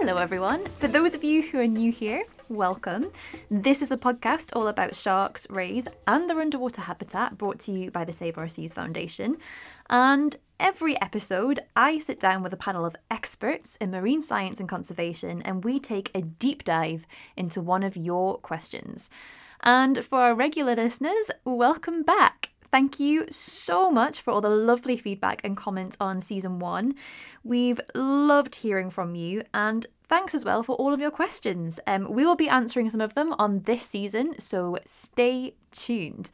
Hello, everyone. For those of you who are new here, welcome. This is a podcast all about sharks, rays, and their underwater habitat brought to you by the Save Our Seas Foundation. And every episode, I sit down with a panel of experts in marine science and conservation, and we take a deep dive into one of your questions. And for our regular listeners, welcome back. Thank you so much for all the lovely feedback and comments on season one. We've loved hearing from you, and thanks as well for all of your questions. Um, we will be answering some of them on this season, so stay tuned.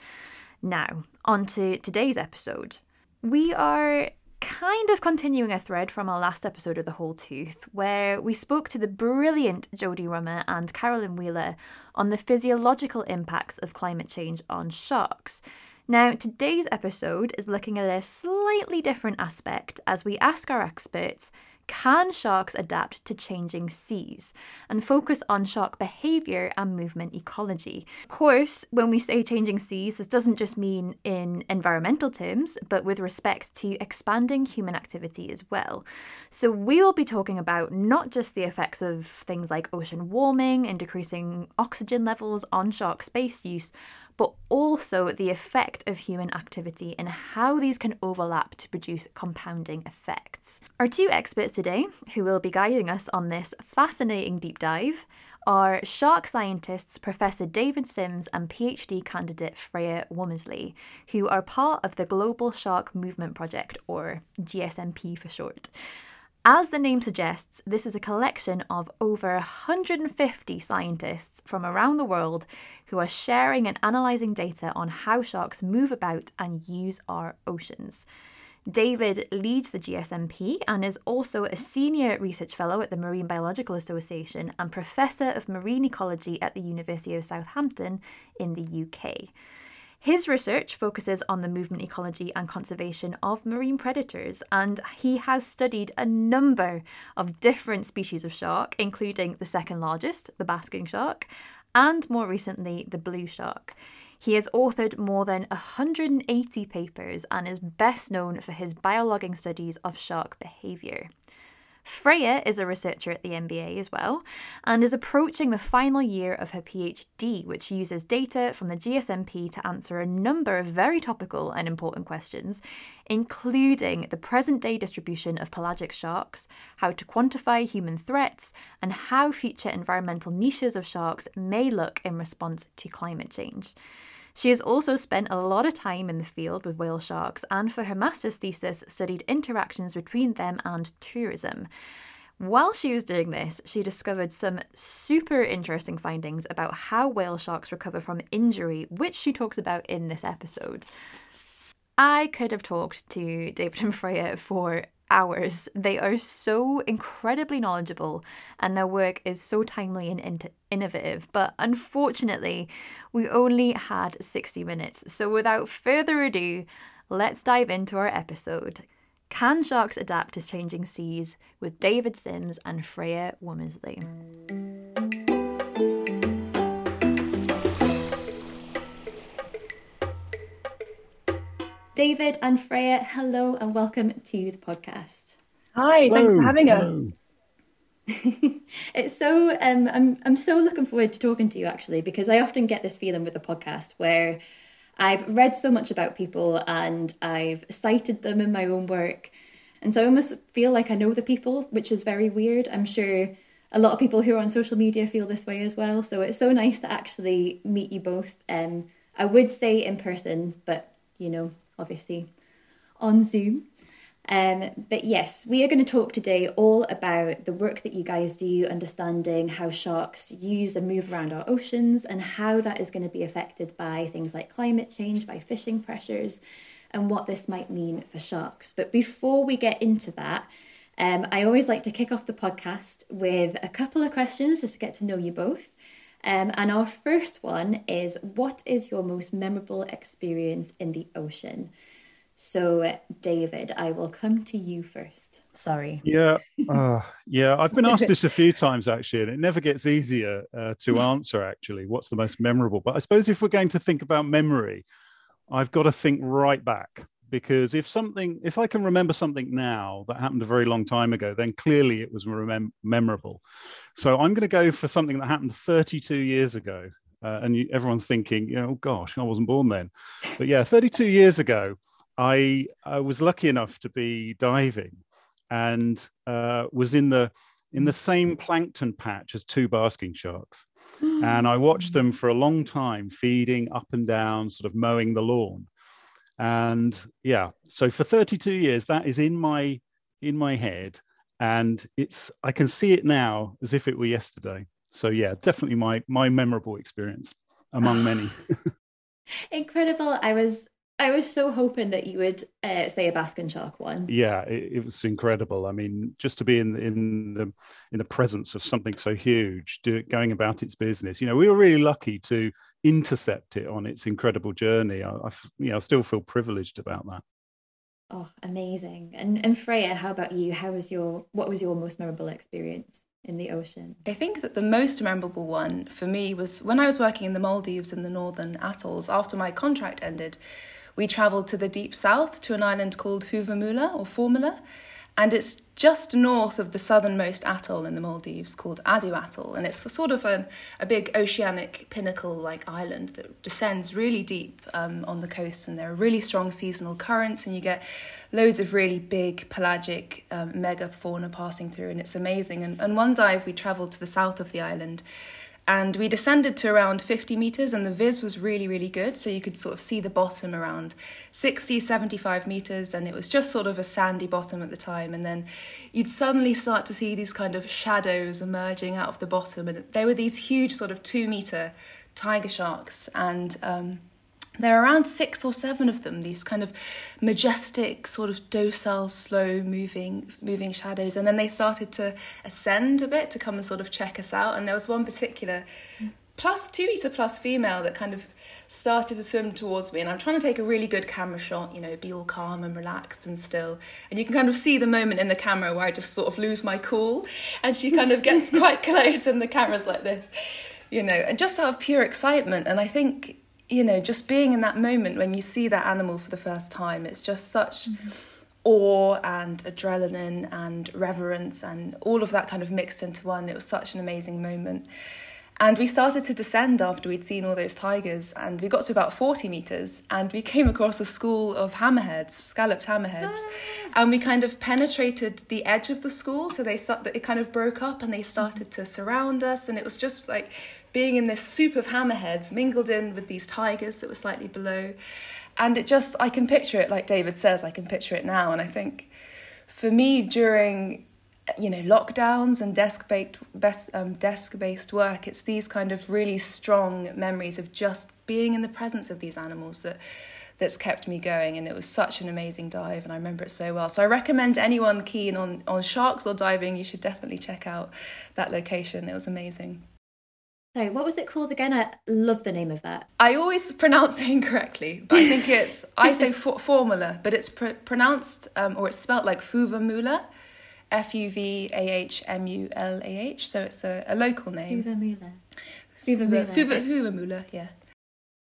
Now, on to today's episode. We are kind of continuing a thread from our last episode of The Whole Tooth, where we spoke to the brilliant Jodie Rummer and Carolyn Wheeler on the physiological impacts of climate change on sharks. Now, today's episode is looking at a slightly different aspect as we ask our experts can sharks adapt to changing seas and focus on shark behaviour and movement ecology? Of course, when we say changing seas, this doesn't just mean in environmental terms, but with respect to expanding human activity as well. So, we'll be talking about not just the effects of things like ocean warming and decreasing oxygen levels on shark space use but also the effect of human activity and how these can overlap to produce compounding effects. Our two experts today, who will be guiding us on this fascinating deep dive, are shark scientists Professor David Sims and PhD candidate Freya Womersley, who are part of the Global Shark Movement Project, or GSMP for short. As the name suggests, this is a collection of over 150 scientists from around the world who are sharing and analysing data on how sharks move about and use our oceans. David leads the GSMP and is also a senior research fellow at the Marine Biological Association and professor of marine ecology at the University of Southampton in the UK. His research focuses on the movement ecology and conservation of marine predators, and he has studied a number of different species of shark, including the second largest, the basking shark, and more recently, the blue shark. He has authored more than 180 papers and is best known for his biologging studies of shark behaviour. Freya is a researcher at the MBA as well and is approaching the final year of her PhD, which uses data from the GSMP to answer a number of very topical and important questions, including the present day distribution of pelagic sharks, how to quantify human threats, and how future environmental niches of sharks may look in response to climate change. She has also spent a lot of time in the field with whale sharks and for her master's thesis studied interactions between them and tourism. While she was doing this, she discovered some super interesting findings about how whale sharks recover from injury, which she talks about in this episode. I could have talked to David and Freya for hours. They are so incredibly knowledgeable and their work is so timely and in- innovative. But unfortunately, we only had 60 minutes. So without further ado, let's dive into our episode. Can sharks adapt to changing seas with David Sims and Freya Womersley? David and Freya, hello and welcome to the podcast. Hi, hello, thanks for having hello. us. it's so um, I'm I'm so looking forward to talking to you actually because I often get this feeling with the podcast where I've read so much about people and I've cited them in my own work, and so I almost feel like I know the people, which is very weird. I'm sure a lot of people who are on social media feel this way as well. So it's so nice to actually meet you both. Um, I would say in person, but you know obviously on Zoom. Um, but yes, we are going to talk today all about the work that you guys do, understanding how sharks use and move around our oceans, and how that is going to be affected by things like climate change, by fishing pressures, and what this might mean for sharks. But before we get into that, um, I always like to kick off the podcast with a couple of questions just to get to know you both. Um, and our first one is What is your most memorable experience in the ocean? So, David, I will come to you first. Sorry. Yeah, uh, yeah. I've been asked this a few times actually, and it never gets easier uh, to answer. Actually, what's the most memorable? But I suppose if we're going to think about memory, I've got to think right back because if something, if I can remember something now that happened a very long time ago, then clearly it was remem- memorable. So I'm going to go for something that happened 32 years ago. Uh, and you, everyone's thinking, you know, oh gosh, I wasn't born then. But yeah, 32 years ago, I, I was lucky enough to be diving and uh, was in the in the same plankton patch as two basking sharks. and I watched them for a long time, feeding up and down, sort of mowing the lawn. And yeah, so for 32 years, that is in my in my head, and it's I can see it now as if it were yesterday. So yeah, definitely my my memorable experience among many. Incredible. I was I was so hoping that you would uh, say a basking shark one. Yeah, it, it, was incredible. I mean, just to be in in the in the presence of something so huge, do, going about its business. You know, we were really lucky to intercept it on its incredible journey. I, I you know, still feel privileged about that. Oh, amazing! And and Freya, how about you? How was your what was your most memorable experience? in the ocean? I think that the most memorable one for me was when I was working in the Maldives in the northern atolls after my contract ended we travelled to the deep south to an island called Fuvahmulah or Formula, and it's just north of the southernmost atoll in the Maldives called Addu Atoll, and it's a sort of a, a big oceanic pinnacle-like island that descends really deep um, on the coast, and there are really strong seasonal currents, and you get loads of really big pelagic um, megafauna passing through, and it's amazing. And, and one dive we travelled to the south of the island, and we descended to around 50 meters and the vis was really really good. So you could sort of see the bottom around 60 75 meters and it was just sort of a sandy bottom at the time. And then you'd suddenly start to see these kind of shadows emerging out of the bottom and they were these huge sort of two meter tiger sharks. And um, there are around six or seven of them these kind of majestic sort of docile slow moving moving shadows. And then they started to ascend a bit to come and sort of check us out. And there was one particular plus two meter plus female that kind of started to swim towards me. And i'm trying to take a really good camera shot you know be all calm and relaxed and still. And you can kind of see the moment in the camera where i just sort of lose my cool. And she kind of gets quite close and the camera's like this you know. And just out of pure excitement. And i think you know, just being in that moment when you see that animal for the first time, it's just such mm-hmm. awe and adrenaline and reverence and all of that kind of mixed into one. It was such an amazing moment. And we started to descend after we'd seen all those tigers, and we got to about 40 meters, and we came across a school of hammerheads, scalloped hammerheads, ah. and we kind of penetrated the edge of the school, so they that it kind of broke up, and they started to surround us, and it was just like being in this soup of hammerheads mingled in with these tigers that were slightly below. And it just, I can picture it, like David says, I can picture it now. And I think for me, during you know lockdowns and desk based um, desk based work it's these kind of really strong memories of just being in the presence of these animals that that's kept me going and it was such an amazing dive and I remember it so well so I recommend anyone keen on on sharks or diving you should definitely check out that location it was amazing Sorry, what was it called again? I love the name of that. I always pronounce it incorrectly, but I think it's I say for, formula, but it's pr- pronounced um, or it's spelled like Fuvahmulah, F U V A H M U L A H. So it's a, a local name. Fuvahmulah. Fuvahmulah. Fuvahmulah. Yeah.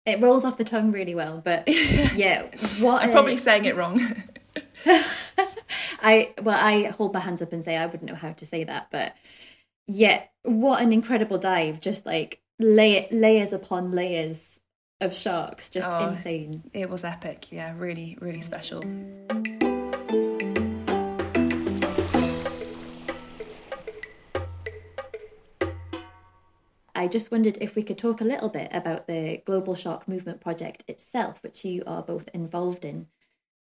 It rolls off the tongue really well, but yeah, what I'm a... probably saying it wrong. I well, I hold my hands up and say I wouldn't know how to say that, but yeah, what an incredible dive! Just like lay layers upon layers of sharks, just oh, insane. It was epic. Yeah, really, really special. I just wondered if we could talk a little bit about the Global Shark Movement project itself, which you are both involved in.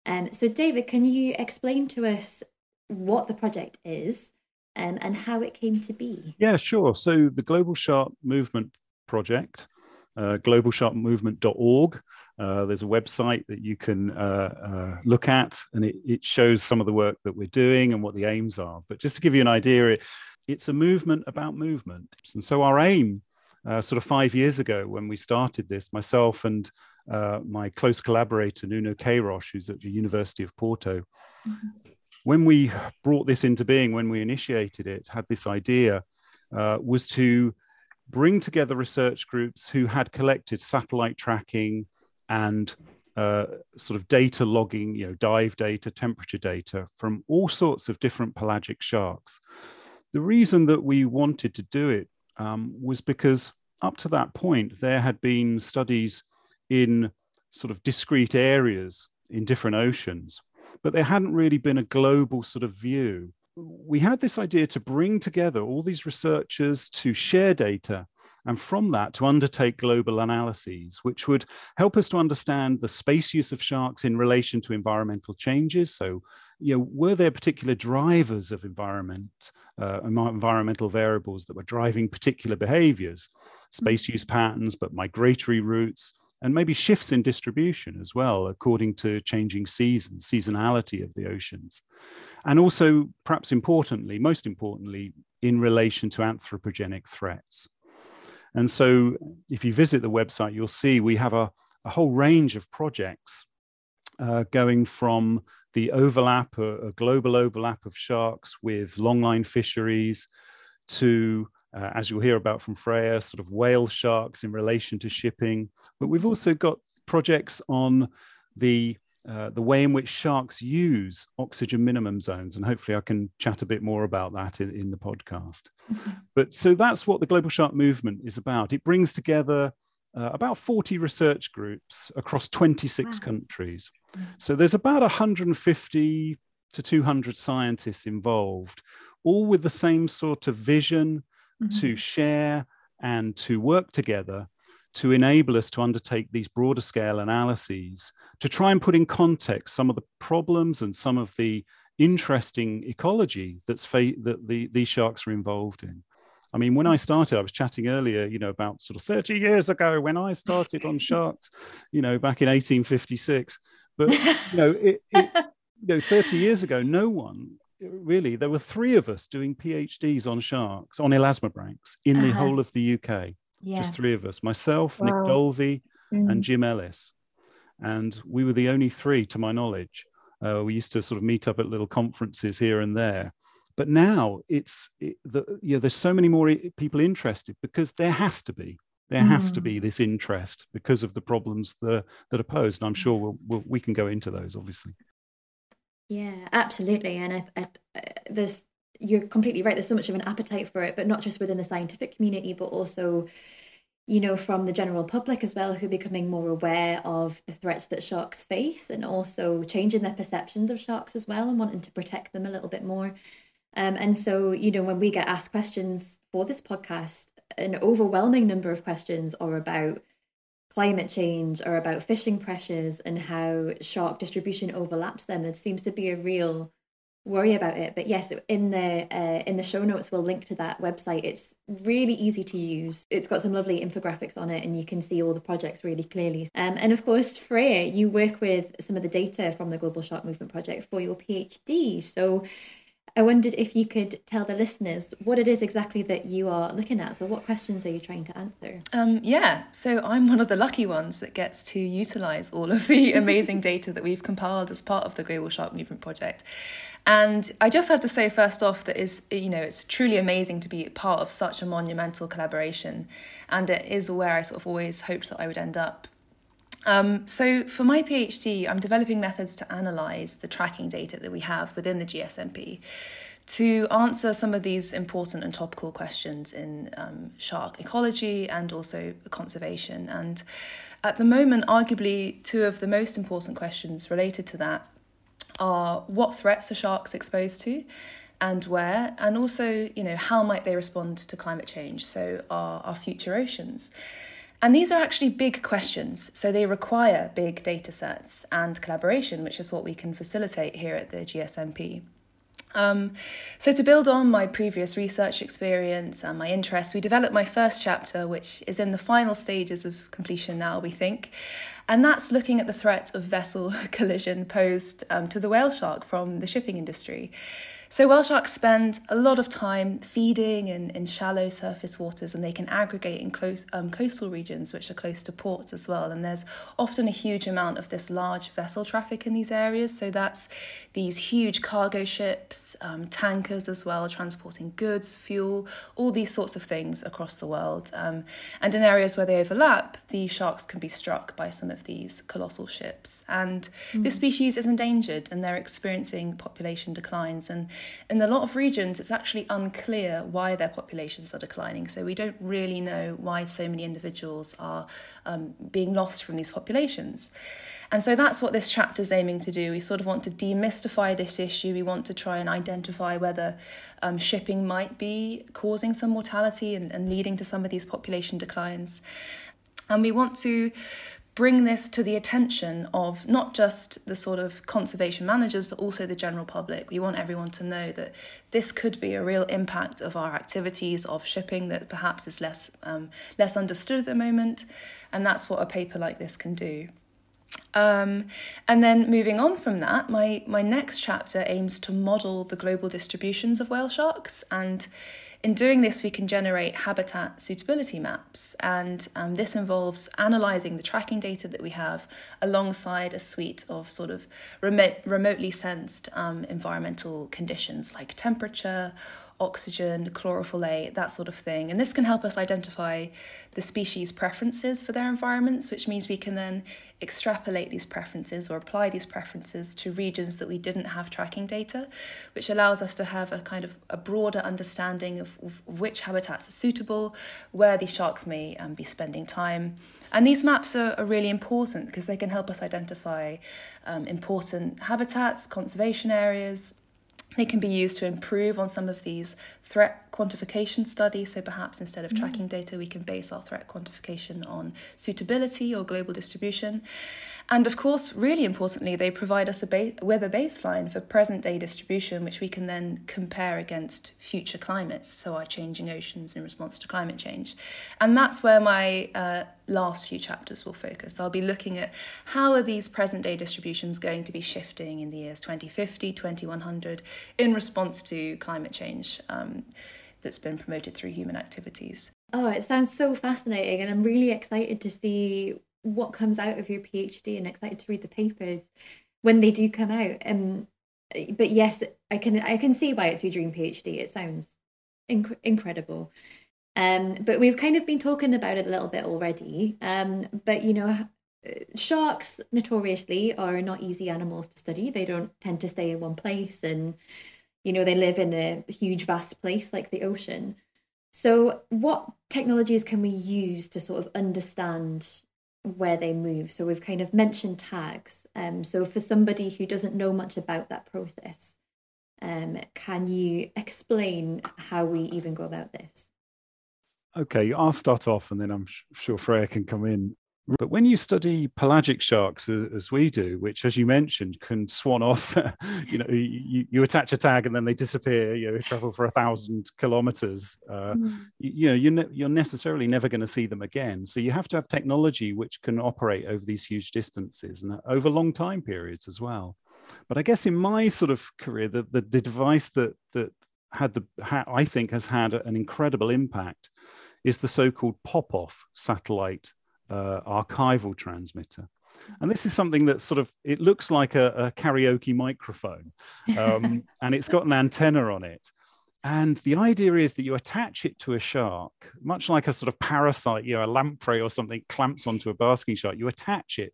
Um, so, David, can you explain to us what the project is um, and how it came to be. Yeah, sure. So the Global Shark Movement Project, uh, globalsharkmovement.org. Uh, there's a website that you can uh, uh, look at, and it, it, shows some of the work that we're doing and what the aims are. But just to give you an idea, it, it's a movement about movement. And so our aim, uh, sort of five years ago when we started this, myself and uh, my close collaborator, Nuno Queiroz, who's at the University of Porto, mm-hmm when we brought this into being, when we initiated it, had this idea, uh, was to bring together research groups who had collected satellite tracking and uh, sort of data logging, you know, dive data, temperature data from all sorts of different pelagic sharks. The reason that we wanted to do it um, was because up to that point, there had been studies in sort of discrete areas in different oceans, but there hadn't really been a global sort of view. We had this idea to bring together all these researchers to share data and from that to undertake global analyses, which would help us to understand the space use of sharks in relation to environmental changes. So, you know, were there particular drivers of environment, uh, environmental variables that were driving particular behaviors, space use patterns, but migratory routes, and maybe shifts in distribution as well, according to changing seasons, seasonality of the oceans. And also, perhaps importantly, most importantly, in relation to anthropogenic threats. And so, if you visit the website, you'll see we have a, a whole range of projects uh, going from the overlap, a, a, global overlap of sharks with longline fisheries to, uh, as you'll hear about from Freya, sort of whale sharks in relation to shipping. But we've also got projects on the uh, the way in which sharks use oxygen minimum zones. And hopefully, I can chat a bit more about that in, in the podcast. But so that's what the Global Shark Movement is about. It brings together uh, about 40 research groups across 26 wow. countries. Mm-hmm. So there's about 150 to 200 scientists involved, all with the same sort of vision mm-hmm. to share and to work together to enable us to undertake these broader scale analyses to try and put in context some of the problems and some of the interesting ecology that's fa- that the, these sharks are involved in. I mean, when I started, I was chatting earlier, you know, about sort of 30 years ago when I started on sharks, you know, back in 1856. But, you know, it, it, you know, 30 years ago, no one really, there were three of us doing PhDs on sharks, on elasmobranchs in uh-huh. the whole of the UK yeah. just three of us myself, wow. Nick Dulvy, mm. and Jim Ellis. And we were the only three, to my knowledge. Uh, we used to sort of meet up at little conferences here and there. But now it's it, the, you know, there's so many more people interested because there has to be there has to be mm. this interest because of the problems that, that are posed. And I'm sure we'll, we'll, we can go into those, obviously. Yeah, absolutely. And I, I, uh, there's you're completely right. There's so much of an appetite for it, but not just within the scientific community, but also, you know, from the general public as well, who are becoming more aware of the threats that sharks face and also changing their perceptions of sharks as well and wanting to protect them a little bit more. Um, and so, you know, when we get asked questions for this podcast, an overwhelming number of questions are about climate change or about fishing pressures and how shark distribution overlaps them. There seems to be a real worry about it. But yes in the uh, in the show notes we'll link to that website. It's really easy to use. It's got some lovely infographics on it and you can see all the projects really clearly. Um, and of course freya you work with some of the data from the global shark movement project for your phd so I wondered if you could tell the listeners what it is exactly that you are looking at. So, what questions are you trying to answer? Um, yeah, so I'm one of the lucky ones that gets to utilize all of the amazing data that we've compiled as part of the Global Shark Movement project. And I just have to say, first off, that is, you know, it's truly amazing to be part of such a monumental collaboration. And it is where I sort of always hoped that I would end up. Um, so, for my PhD, I'm developing methods to analyse the tracking data that we have within the GSMP to answer some of these important and topical questions in um, shark ecology and also conservation. And at the moment, arguably, two of the most important questions related to that are what threats are sharks exposed to and where, and also, you know, how might they respond to climate change? So, our, our future oceans. And these are actually big questions, so they require big data sets and collaboration, which is what we can facilitate here at the GSMP. Um, so, to build on my previous research experience and my interest, we developed my first chapter, which is in the final stages of completion now, we think. And that's looking at the threat of vessel collision posed um, to the whale shark from the shipping industry. So whale sharks spend a lot of time feeding in, in shallow surface waters and they can aggregate in close um, coastal regions which are close to ports as well. And there's often a huge amount of this large vessel traffic in these areas. So that's these huge cargo ships, um, tankers as well, transporting goods, fuel, all these sorts of things across the world. Um, and in areas where they overlap, the sharks can be struck by some of these colossal ships. And mm. this species is endangered and they're experiencing population declines. And in a lot of regions, it's actually unclear why their populations are declining. So we don't really know why so many individuals are um, being lost from these populations. And so that's what this chapter is aiming to do. We sort of want to demystify this issue. We want to try and identify whether um, shipping might be causing some mortality and, and leading to some of these population declines. And we want to bring this to the attention of not just the sort of conservation managers, but also the general public. We want everyone to know that this could be a real impact of our activities of shipping that perhaps is less um, less understood at the moment, and that's what a paper like this can do. Um, and then moving on from that, my my next chapter aims to model the global distributions of whale sharks and in doing this, we can generate habitat suitability maps, and um, this involves analysing the tracking data that we have alongside a suite of sort of remote, remotely sensed um, environmental conditions like temperature, oxygen, chlorophyll A, that sort of thing. And this can help us identify the species' preferences for their environments, which means we can then extrapolate these preferences or apply these preferences to regions that we didn't have tracking data, which allows us to have a kind of a broader understanding of, of which habitats are suitable, where these sharks may um, be spending time. And these maps are, are, really important because they can help us identify um, important habitats, conservation areas, they can be used to improve on some of these threat quantification study. So perhaps instead of mm. tracking data, we can base our threat quantification on suitability or global distribution. And of course, really importantly, they provide us a ba- with a baseline for present day distribution, which we can then compare against future climates, so our changing oceans in response to climate change. And that's where my uh, last few chapters will focus. I'll be looking at how are these present day distributions going to be shifting in the years 2050, 2100 in response to climate change um, that's been promoted through human activities. Oh, it sounds so fascinating, and I'm really excited to see what comes out of your PhD and excited to read the papers when they do come out. Um, but yes, I can I can see why it's your dream PhD. It sounds inc- incredible. Um, but we've kind of been talking about it a little bit already. Um, but you know, sharks notoriously are not easy animals to study. They don't tend to stay in one place, and you know they live in a huge, vast place like the ocean. So, what technologies can we use to sort of understand where they move. So we've kind of mentioned tags. Um, so for somebody who doesn't know much about that process, um, can you explain how we even go about this? Okay, I'll start off and then I'm sure Freya can come in. But when you study pelagic sharks as we do, which, as you mentioned, can swan off, you know, you, you attach a tag and then they disappear. You know, travel for a thousand kilometers. Uh, mm. you, you, know, you're, ne- you're necessarily never going to see them again. So you have to have technology which can operate over these huge distances and over long time periods as well. But I guess in my sort of career, the the, the device that that had the ha- I think has had an incredible impact is the so-called pop-off satellite uh, archival transmitter. And this is something that sort of it looks like a, a karaoke microphone, um, and it's got an antenna on it. And the idea is that you attach it to a shark, much like a sort of parasite, you know, a lamprey or something clamps onto a basking shark. You attach it,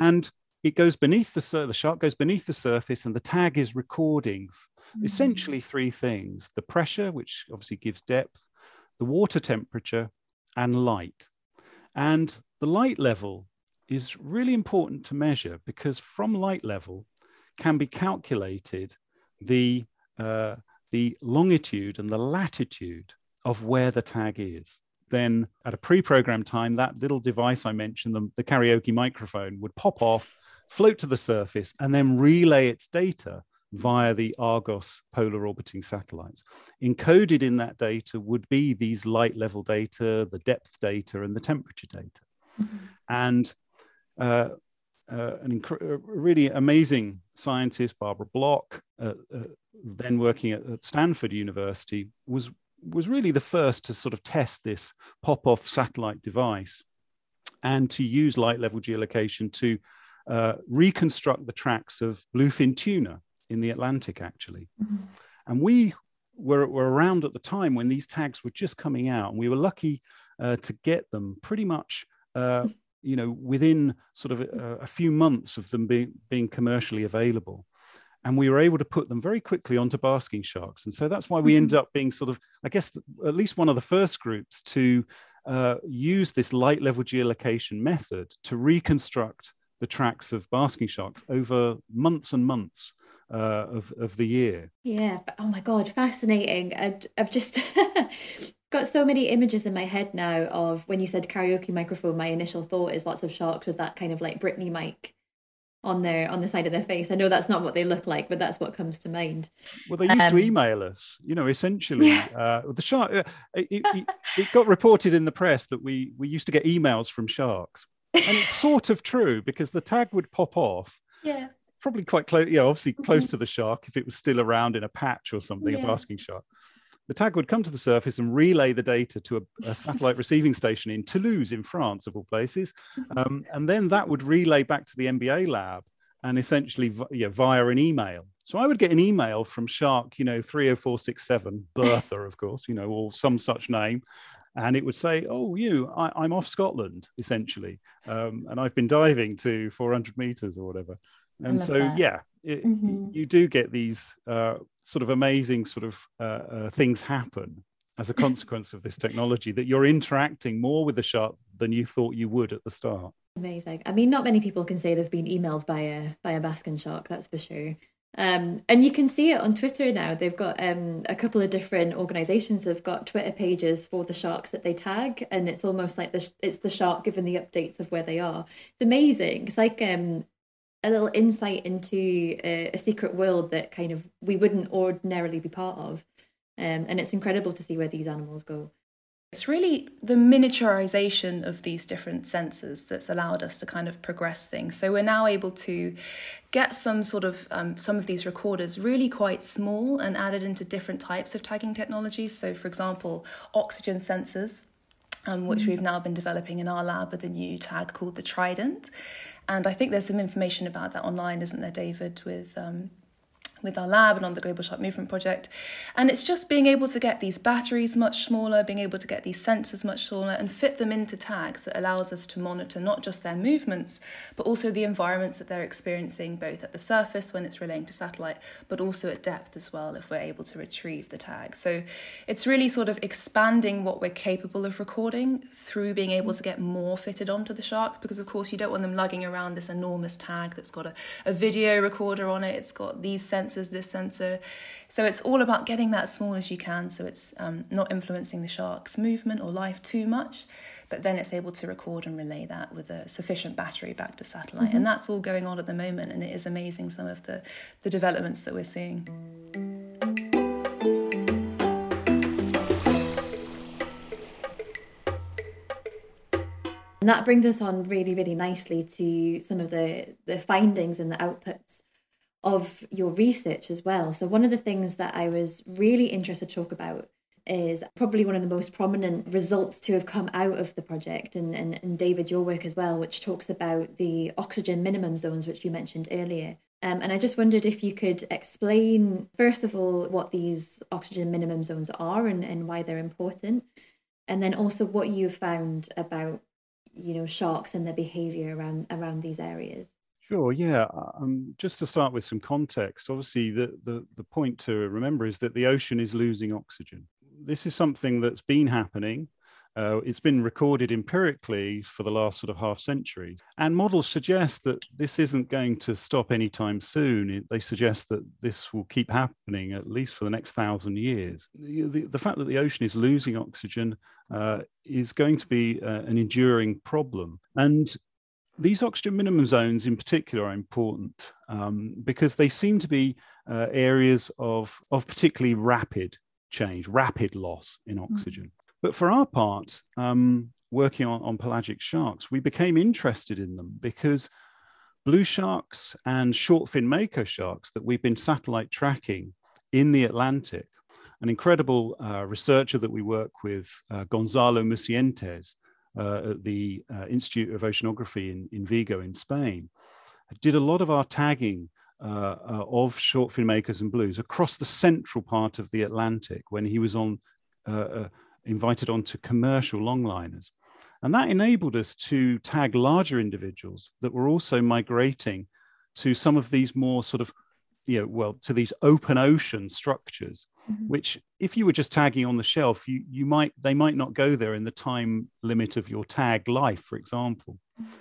and it goes beneath the sur- the shark goes beneath the surface, and the tag is recording mm-hmm. essentially three things: the pressure, which obviously gives depth, the water temperature, and light. And the light level is really important to measure because from light level can be calculated the, uh, the longitude and the latitude of where the tag is. Then at a pre-programmed time, that little device I mentioned, the, the karaoke microphone, would pop off, float to the surface, and then relay its data via the Argos polar orbiting satellites. Encoded in that data would be these light level data, the depth data, and the temperature data. Mm-hmm. And uh, uh, an really amazing scientist, Barbara Block, uh, uh, then working at, at Stanford University, was was really the first to sort of test this pop-off satellite device and to use light level geolocation to uh, reconstruct the tracks of bluefin tuna in the Atlantic, actually. Mm-hmm. And we were, were around at the time when these tags were just coming out, and we were lucky uh, to get them pretty much. Uh, you know, within sort of a, a few months of them being, being commercially available and we were able to put them very quickly onto basking sharks. And so that's why we mm-hmm. ended up being sort of, I guess, at least one of the first groups to uh, use this light level geolocation method to reconstruct the tracks of basking sharks over months and months uh, of, of the year. Yeah, oh my God, fascinating. I, I've just got so many images in my head now of when you said karaoke microphone, my initial thought is lots of sharks with that kind of like Britney mic on their on the side of their face. I know that's not what they look like, but that's what comes to mind. Well, they used um, to email us. You know, essentially, uh, the shark. Uh, it, it, it, got reported in the press that we we used to get emails from sharks, and it's sort of true because the tag would pop off. Yeah. Probably quite close. Yeah, obviously close to the shark if it was still around in a patch or something, yeah. a basking shark the tag would come to the surface and relay the data to a, a satellite receiving station in Toulouse, in France, of all places. Mm-hmm. Um, and then that would relay back to the MBA lab and essentially yeah, via an email. So I would get an email from Shark, you know, 30467, Bertha, of course, you know, or some such name. And it would say, oh, you, I, am off Scotland, essentially. Um, and I've been diving to 400 meters or whatever. And so, that. yeah, it, mm-hmm. you do get these uh, sort of amazing sort of uh, uh, things happen as a consequence of this technology that you're interacting more with the shark than you thought you would at the start. Amazing. I mean, not many people can say they've been emailed by a by a basking shark. That's for sure. Um, and you can see it on Twitter now. They've got um, a couple of different organisations have got Twitter pages for the sharks that they tag, and it's almost like the it's the shark giving the updates of where they are. It's amazing. It's like um, a little insight into a, a, secret world that kind of we wouldn't ordinarily be part of. Um, and it's incredible to see where these animals go. It's really the miniaturization of these different sensors that's allowed us to kind of progress things. So we're now able to get some sort of um, some of these recorders really quite small and added into different types of tagging technologies. So, for example, oxygen sensors, um, which mm. we've now been developing in our lab with a new tag called the Trident. And I think there's some information about that online, isn't there, David, with um, with our lab and on the Global Shark Movement Project. And it's just being able to get these batteries much smaller, being able to get these sensors much smaller and fit them into tags that allows us to monitor not just their movements, but also the environments that they're experiencing, both at the surface when it's relaying to satellite, but also at depth as well if we're able to retrieve the tag. So it's really sort of expanding what we're capable of recording through being able to get more fitted onto the shark, because of course you don't want them lugging around this enormous tag that's got a, a video recorder on it, it's got these sensors sensors, this sensor. So it's all about getting that small as you can so it's um, not influencing the shark's movement or life too much, but then it's able to record and relay that with a sufficient battery back to satellite. Mm-hmm. And that's all going on at the moment, and it is amazing some of the, the developments that we're seeing. And that brings us on really, really nicely to some of the, the findings and the outputs of your research as well. So, one of the things that I was really interested to talk about is probably one of the most prominent results to have come out of the project, and, and, and David, your work as well, which talks about the oxygen minimum zones, which you mentioned earlier. Um, and I just wondered if you could explain, first of all, what these oxygen minimum zones are and, and why they're important, and then also what you've found about you know sharks and their behavior around around these areas Sure. Yeah. Uh, um, just to start with some context, obviously the, the, the point to remember is that the ocean is losing oxygen. This is something that's been happening. Uh, it's been recorded empirically for the last sort of half century. And models suggest that this isn't going to stop anytime soon. They suggest that this will keep happening at least for the next thousand years. The, the, the fact that the ocean is losing oxygen uh, is going to be uh, an enduring problem. And these oxygen minimum zones in particular are important um, because they seem to be uh, areas of, of particularly rapid change, rapid loss in hmm. oxygen. Mm. But for our part, um, working on, on pelagic sharks, we became interested in them because blue sharks and short fin mako sharks that we've been satellite tracking in the Atlantic. An incredible uh, researcher that we work with, uh, Gonzalo Mucientes, at the uh, Institute of Oceanography in, in Vigo in Spain, did a lot of our tagging uh, uh, of short fin makos and blues across the central part of the Atlantic when he was on invited onto commercial longliners. And that enabled us to tag larger individuals that were also migrating to some of these more sort of, you know, well, to these open ocean structures, mm-hmm. which if you were just tagging on the shelf, you, you might, they might not go there in the time limit of your tag life, for example. Mm-hmm.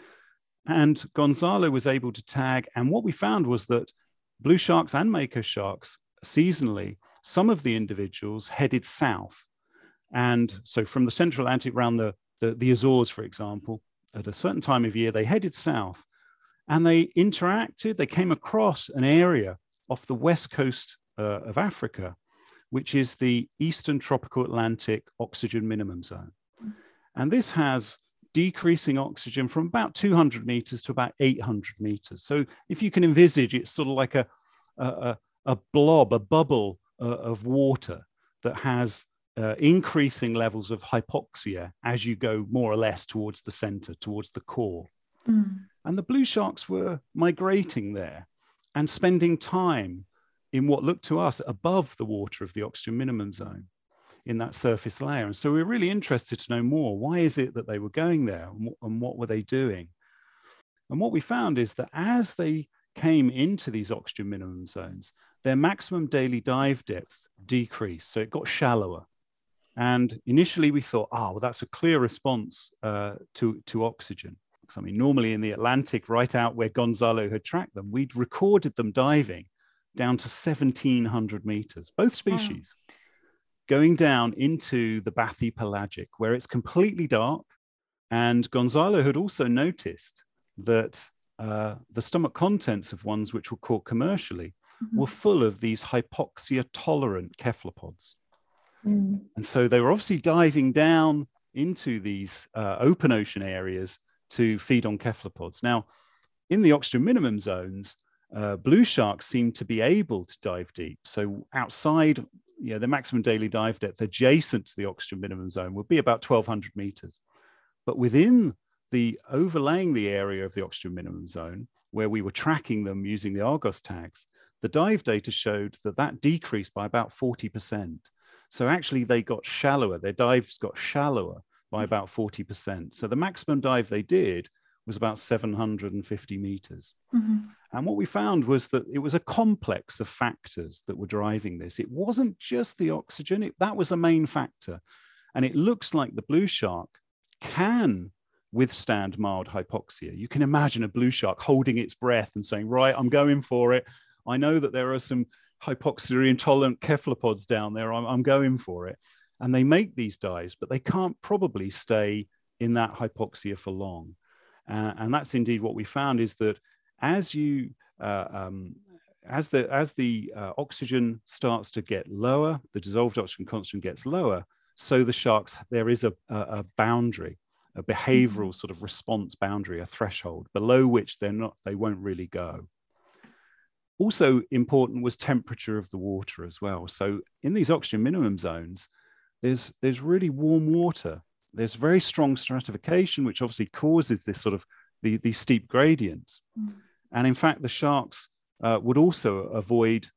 And Gonzalo was able to tag. And what we found was that blue sharks and mako sharks seasonally, some of the individuals headed south. And so from the central Atlantic around the the, the Azores, for example, at a certain time of year, they headed south and they interacted. They came across an area off the west coast uh, of Africa, which is the Eastern Tropical Atlantic Oxygen Minimum Zone. And this has decreasing oxygen from about 200 meters to about 800 meters. So if you can envisage, it's sort of like a, a, a blob, a bubble uh, of water that has uh, increasing levels of hypoxia as you go more or less towards the center, towards the core. Mm. And the blue sharks were migrating there and spending time in what looked to us above the water of the oxygen minimum zone in that surface layer. And so we we're really interested to know more. Why is it that they were going there and what were they doing? And what we found is that as they came into these oxygen minimum zones, their maximum daily dive depth decreased. So it got shallower. And initially we thought, oh, well, that's a clear response uh, to, to oxygen. I mean, normally in the Atlantic, right out where Gonzalo had tracked them, we'd recorded them diving down to 1700 meters, both species, wow. going down into the bathypelagic, where it's completely dark. And Gonzalo had also noticed that uh, the stomach contents of ones which were caught commercially mm-hmm. were full of these hypoxia tolerant cephalopods. Mm. And so they were obviously diving down into these uh, open ocean areas to feed on cephalopods. Now, in the oxygen minimum zones, uh, blue sharks seem to be able to dive deep. So outside, you know, the maximum daily dive depth adjacent to the oxygen minimum zone would be about 1,200 meters. But within the overlaying the area of the oxygen minimum zone, where we were tracking them using the Argos tags, the dive data showed that that decreased by about 40%. So actually, they got shallower. Their dives got shallower by mm. about 40%. So the maximum dive they did was about 750 meters. Mm-hmm. And what we found was that it was a complex of factors that were driving this. It wasn't just the oxygen, it, that was a main factor. And it looks like the blue shark can withstand mild hypoxia. You can imagine a blue shark holding its breath and saying, Right, I'm going for it. I know that there are some hypoxia intolerant cephalopods down there. I'm, I'm going for it. And they make these dives, but they can't probably stay in that hypoxia for long. Uh, and that's indeed what we found is that as you uh, um, as the as the uh, oxygen starts to get lower, the dissolved oxygen concentration gets lower. So the sharks there is a, a, a boundary, a behavioural sort of response boundary, a threshold below which they're not they won't really go. Also important was temperature of the water as well. So in these oxygen minimum zones, there's there's really warm water. There's very strong stratification, which obviously causes this sort of the, these steep gradients. Mm. And in fact, the sharks uh, would also avoid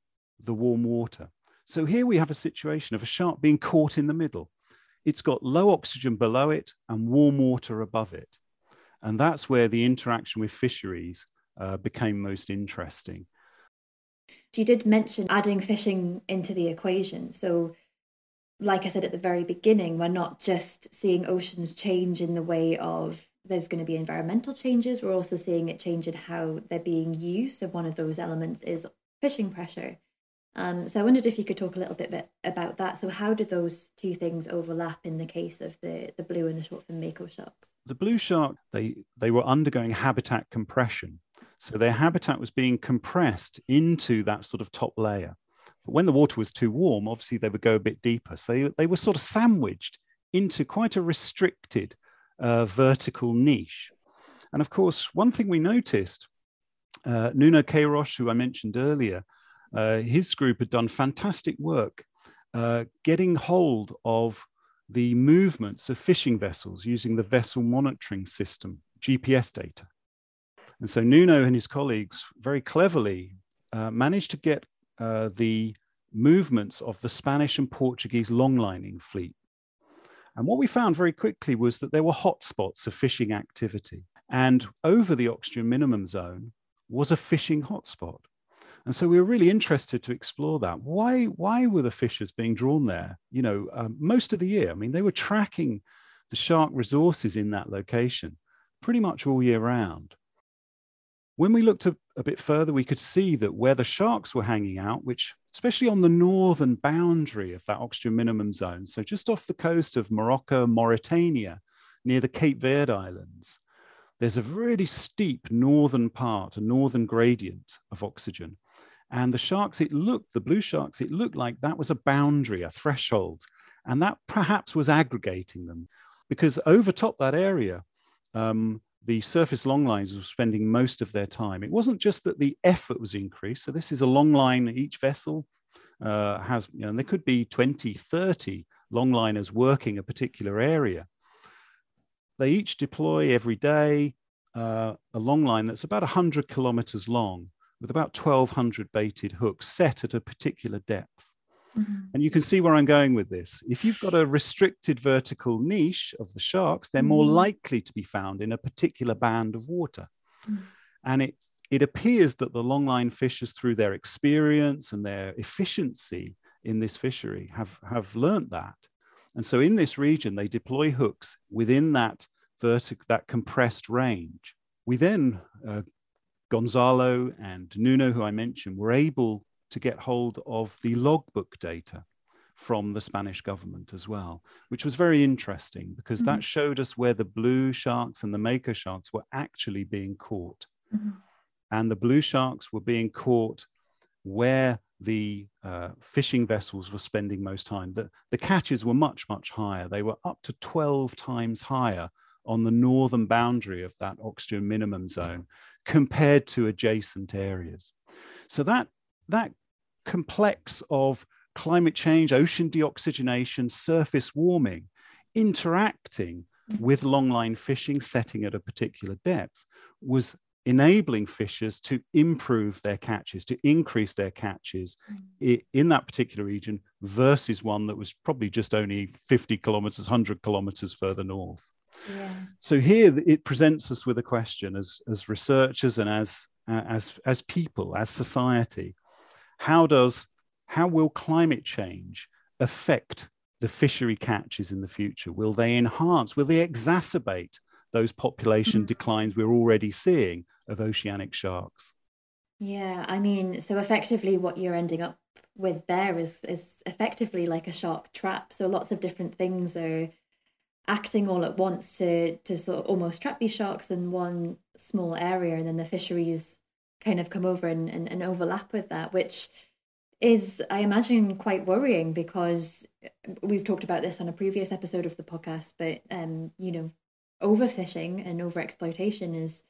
the warm water. So here we have a situation of a shark being caught in the middle. It's got low oxygen below it and warm water above it. And that's where the interaction with fisheries uh, became most interesting. You did mention adding fishing into the equation. So, like I said at the very beginning, we're not just seeing oceans change in the way of there's going to be environmental changes, we're also seeing it change in how they're being used. So, one of those elements is fishing pressure. Um, so I wondered if you could talk a little bit bit about that. So how did those two things overlap in the case of the, the blue and the short fin mako sharks? The blue shark, they, they were undergoing habitat compression. So their habitat was being compressed into that sort of top layer. But when the water was too warm, obviously they would go a bit deeper. So they, they were sort of sandwiched into quite a restricted uh, vertical niche. And of course, one thing we noticed uh, Nuno Queiroz, who I mentioned earlier, uh, his group had done fantastic work uh, getting hold of the movements of fishing vessels using the vessel monitoring system, GPS data. And so Nuno and his colleagues very cleverly uh, managed to get uh, the movements of the Spanish and Portuguese longlining fleet. And what we found very quickly was that there were hotspots of fishing activity. And over the oxygen minimum zone was a fishing hotspot. And so we were really interested to explore that. Why, why were the fishers being drawn there? You know, um, most of the year. I mean, they were tracking the shark resources in that location pretty much all year round. When we looked a, a bit further, we could see that where the sharks were hanging out, which especially on the northern boundary of that oxygen minimum zone, so just off the coast of Morocco, Mauritania, near the Cape Verde Islands, there's a really steep northern part, a northern gradient of oxygen. And the sharks, it looked, the blue sharks, it looked like that was a boundary, a threshold. And that perhaps was aggregating them because over top that area, um, the surface long lines were spending most of their time. It wasn't just that the effort was increased. So this is a long line, each vessel uh, has, you know, and there could be 20, 30 longliners working a particular area. They each deploy every day uh, a long line that's about 100 kilometers long with about 1,200 baited hooks set at a particular depth. Mm-hmm. And you can see where I'm going with this. If you've got a restricted vertical niche of the sharks, they're more mm-hmm. likely to be found in a particular band of water. Mm-hmm. And it, it appears that the longline fishers, through their experience and their efficiency in this fishery, have, have learned that. And so in this region, they deploy hooks within that vertic- that compressed range. We then uh, Gonzalo and Nuno, who I mentioned, were able to get hold of the logbook data from the Spanish government as well, which was very interesting because mm-hmm. that showed us where the blue sharks and the mako sharks were actually being caught. Mm-hmm. And the blue sharks were being caught where the uh, fishing vessels were spending most time. The, the catches were much, much higher. They were up to 12 times higher on the northern boundary of that oxygen minimum zone compared to adjacent areas. So that, that complex of climate change, ocean deoxygenation, surface warming, interacting with longline fishing setting at a particular depth was enabling fishers to improve their catches, to increase their catches mm. in that particular region versus one that was probably just only 50 kilometers, 100 kilometers further north. So here it presents us with a question as, as researchers and as, uh, as, as people, as society, how does, how will climate change affect the fishery catches in the future? Will they enhance, will they exacerbate those population mm-hmm. declines we're already seeing of oceanic sharks? Yeah, I mean, so effectively what you're ending up with there is is effectively like a shark trap. So lots of different things are acting all at once to to sort of almost trap these sharks in one small area and then the fisheries kind of come over and, and, and overlap with that which is i imagine quite worrying because we've talked about this on a previous episode of the podcast but um you know overfishing and overexploitation is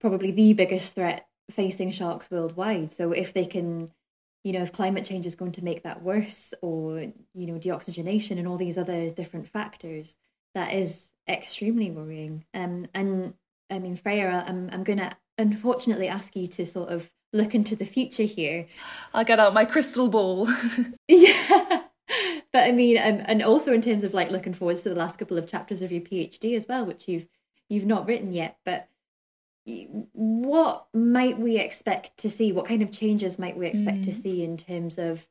probably the biggest threat facing sharks worldwide so if they can you know, if climate change is going to make that worse or, you know, deoxygenation and all these other different factors, that is extremely worrying. Um, and I mean, Freya, I'm, I'm going to unfortunately ask you to sort of look into the future here. I'll get out my crystal ball. yeah. But I mean, um, and also in terms of like looking forwards to the last couple of chapters of your PhD as well, which you've you've not written yet, but what might we expect to see? What kind of changes might we expect mm. to see in terms of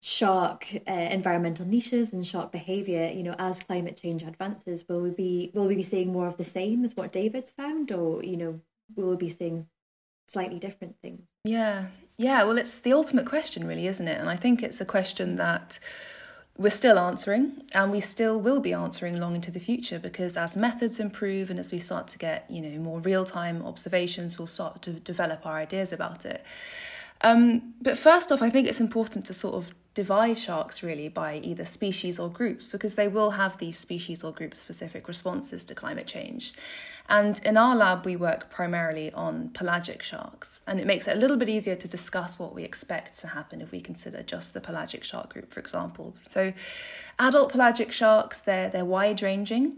shark uh, environmental niches and shark behavior? You know, as climate change advances, will we be will we be seeing more of the same as what David's found, or you know, will be seeing slightly different things? Yeah, yeah. Well, it's the ultimate question, really, isn't it? And I think it's a question that we're still answering and we still will be answering long into the future because as methods improve and as we start to get you know more real-time observations we'll start to develop our ideas about it um, but first off i think it's important to sort of divide sharks really by either species or groups because they will have these species or group specific responses to climate change. And in our lab, we work primarily on pelagic sharks, and it makes it a little bit easier to discuss what we expect to happen if we consider just the pelagic shark group, for example. So, adult pelagic sharks, they're, they're wide ranging.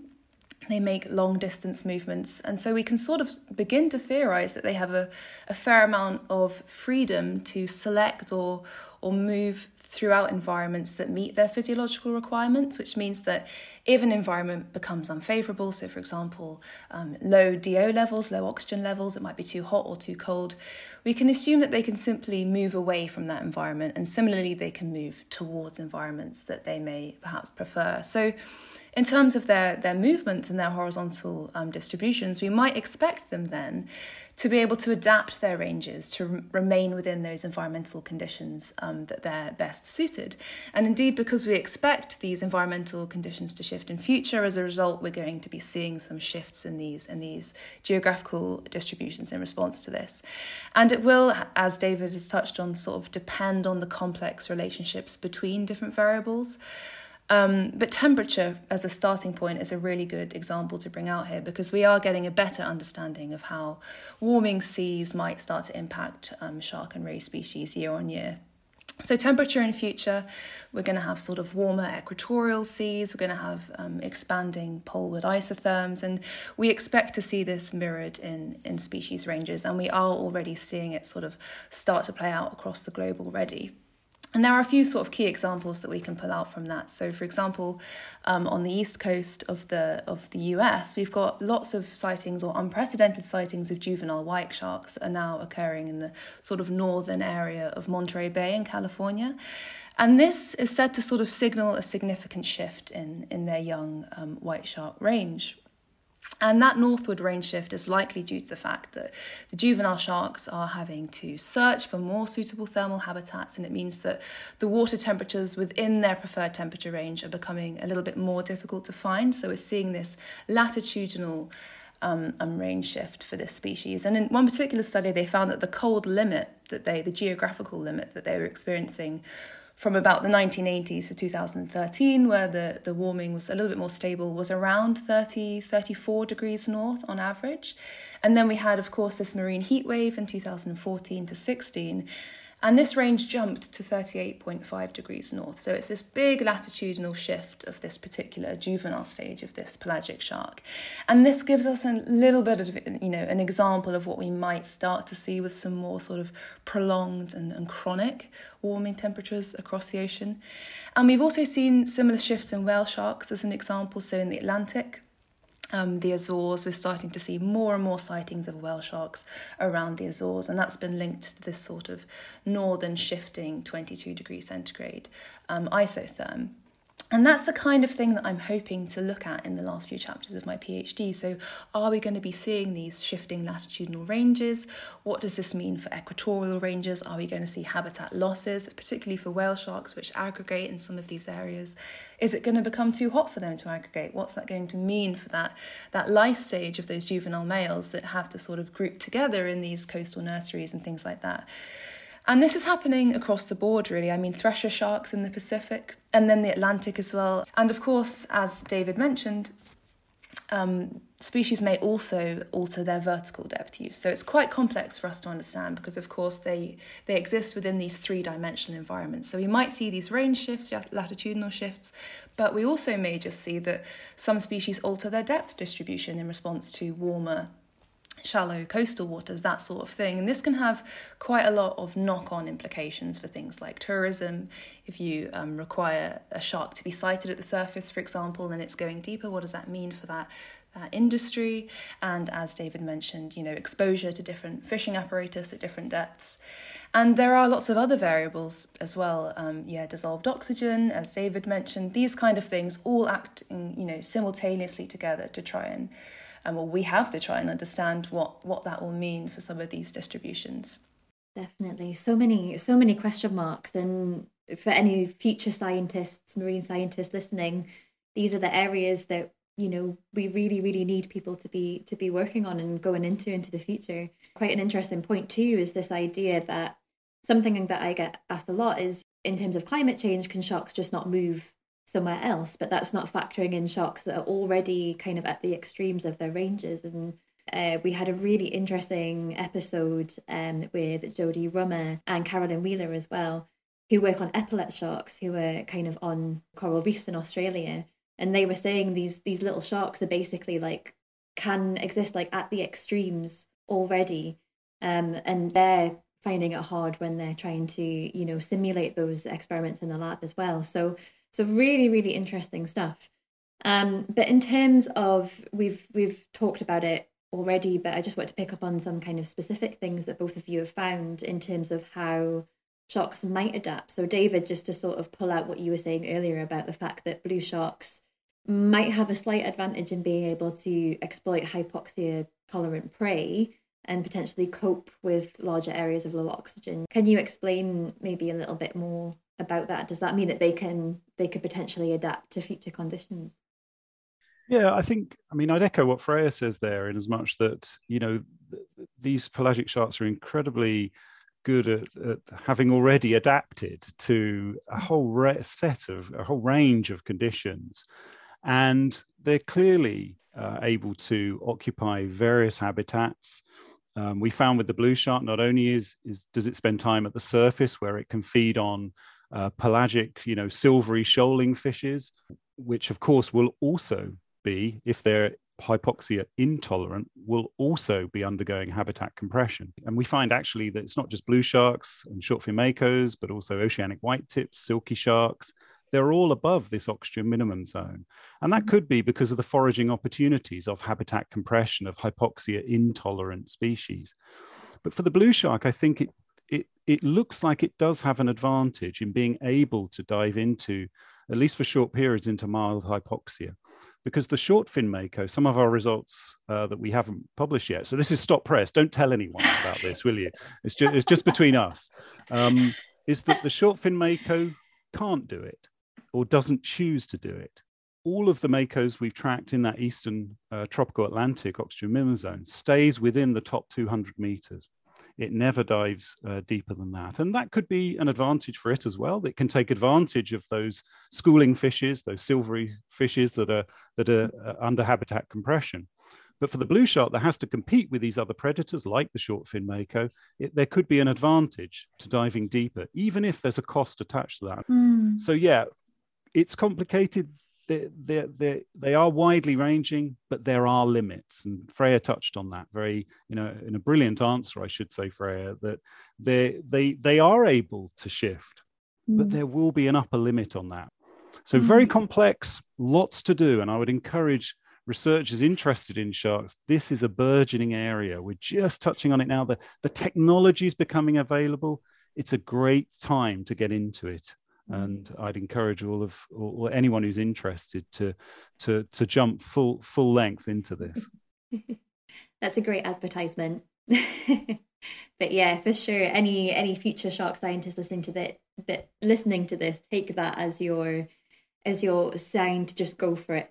They make long distance movements, and so we can sort of begin to theorize that they have a, a fair amount of freedom to select or, or move throughout environments that meet their physiological requirements, which means that if an environment becomes unfavorable, so for example, um, low DO levels, low oxygen levels, it might be too hot or too cold, we can assume that they can simply move away from that environment, and similarly, they can move towards environments that they may perhaps prefer. So, in terms of their, their movements and their horizontal um, distributions, we might expect them then to be able to adapt their ranges to remain within those environmental conditions um, that they're best suited. And indeed, because we expect these environmental conditions to shift in future, as a result, we're going to be seeing some shifts in these in these geographical distributions in response to this. And it will, as David has touched on, sort of depend on the complex relationships between different variables. Um, but temperature as a starting point is a really good example to bring out here because we are getting a better understanding of how warming seas might start to impact um, shark and ray species year on year. So, temperature in future, we're going to have sort of warmer equatorial seas, we're going to have um, expanding poleward isotherms, and we expect to see this mirrored in, in species ranges, and we are already seeing it sort of start to play out across the globe already. And there are a few sort of key examples that we can pull out from that. So, for example, um, on the east coast of the of the US, we've got lots of sightings or unprecedented sightings of juvenile white sharks that are now occurring in the sort of northern area of Monterey Bay in California. And this is said to sort of signal a significant shift in, in their young um, white shark range. And that northward range shift is likely due to the fact that the juvenile sharks are having to search for more suitable thermal habitats, and it means that the water temperatures within their preferred temperature range are becoming a little bit more difficult to find. So we're seeing this latitudinal um, um, range shift for this species. And in one particular study, they found that the cold limit that they, the geographical limit that they were experiencing from about the 1980s to 2013, where the, the warming was a little bit more stable, was around 30, 34 degrees north on average. And then we had, of course, this marine heat wave in 2014 to 16. And this range jumped to 38.5 degrees north. So it's this big latitudinal shift of this particular juvenile stage of this pelagic shark. And this gives us a little bit of, you know, an example of what we might start to see with some more sort of prolonged and, and chronic warming temperatures across the ocean. And we've also seen similar shifts in whale sharks as an example. So in the Atlantic, um, the Azores, we're starting to see more and more sightings of whale sharks around the Azores, and that's been linked to this sort of northern shifting 22 degrees centigrade um, isotherm. And that's the kind of thing that I'm hoping to look at in the last few chapters of my PhD. So, are we going to be seeing these shifting latitudinal ranges? What does this mean for equatorial ranges? Are we going to see habitat losses, particularly for whale sharks, which aggregate in some of these areas? Is it going to become too hot for them to aggregate? What's that going to mean for that, that life stage of those juvenile males that have to sort of group together in these coastal nurseries and things like that? And this is happening across the board, really. I mean, thresher sharks in the Pacific and then the Atlantic as well. And of course, as David mentioned, um, species may also alter their vertical depth use. So it's quite complex for us to understand because, of course, they, they exist within these three dimensional environments. So we might see these range shifts, latitudinal shifts, but we also may just see that some species alter their depth distribution in response to warmer shallow coastal waters, that sort of thing. And this can have quite a lot of knock on implications for things like tourism. If you um, require a shark to be sighted at the surface, for example, and it's going deeper, what does that mean for that? Uh, industry and as David mentioned, you know, exposure to different fishing apparatus at different depths. And there are lots of other variables as well. Um, yeah, dissolved oxygen, as David mentioned, these kind of things all acting, you know, simultaneously together to try and and well, we have to try and understand what what that will mean for some of these distributions. Definitely, so many so many question marks, and for any future scientists, marine scientists listening, these are the areas that you know we really really need people to be to be working on and going into into the future. Quite an interesting point too is this idea that something that I get asked a lot is in terms of climate change, can sharks just not move somewhere else? But that's not factoring in sharks that are already kind of at the extremes of their ranges. And uh, we had a really interesting episode um, with Jodie Rummer and Carolyn Wheeler as well, who work on epaulet sharks, who are kind of on coral reefs in Australia. And they were saying these these little sharks are basically like can exist like at the extremes already, um, and they're finding it hard when they're trying to you know simulate those experiments in the lab as well. So so really really interesting stuff. Um, but in terms of we've we've talked about it already, but I just want to pick up on some kind of specific things that both of you have found in terms of how sharks might adapt. So, David, just to sort of pull out what you were saying earlier about the fact that blue sharks might have a slight advantage in being able to exploit hypoxia tolerant prey and potentially cope with larger areas of low oxygen. Can you explain maybe a little bit more about that? Does that mean that they can they could potentially adapt to future conditions? Yeah, I think, I mean, I'd echo what Freya says there in as much that, you know, these pelagic sharks are incredibly good at, at, having already adapted to a whole re- set of, a whole range of conditions. And they're clearly uh, able to occupy various habitats. Um, we found with the blue shark, not only is, is does it spend time at the surface where it can feed on uh, pelagic, you know, silvery shoaling fishes, which of course will also be, if they're hypoxia intolerant, will also be undergoing habitat compression. And we find actually that it's not just blue sharks and shortfin makos, but also oceanic white tips, silky sharks. They're all above this oxygen minimum zone. And that could be because of the foraging opportunities of habitat compression of hypoxia intolerant species. But for the blue shark, I think it, it, it looks like it does have an advantage in being able to dive into, at least for short periods, into mild hypoxia because the short fin mako, some of our results uh, that we haven't published yet. So this is stop press. Don't tell anyone about this, will you? It's just, it's just between us. Um, is that the short fin mako can't do it or doesn't choose to do it. All of the makos we've tracked in that eastern uh, tropical Atlantic oxygen minimum zone stays within the top 200 meters it never dives uh, deeper than that. And that could be an advantage for it as well. It can take advantage of those schooling fishes, those silvery fishes that are, that are uh, under habitat compression. But for the blue shark that has to compete with these other predators like the short fin mako, it, there could be an advantage to diving deeper, even if there's a cost attached to that. Mm. So, yeah, it's complicated they, they, they, they are widely ranging, but there are limits. And Freya touched on that very, you know, in a brilliant answer, I should say, Freya, that they, they, they are able to shift, mm. but there will be an upper limit on that. So, mm. very complex, lots to do. And I would encourage researchers interested in sharks. This is a burgeoning area. We're just touching on it now. The, the technology is becoming available. It's a great time to get into it and I'd encourage all of or anyone who's interested to to to jump full full length into this. That's a great advertisement. but yeah, for sure, any any future shark scientists listening to that that listening to this, take that as your as your sign to just go for it,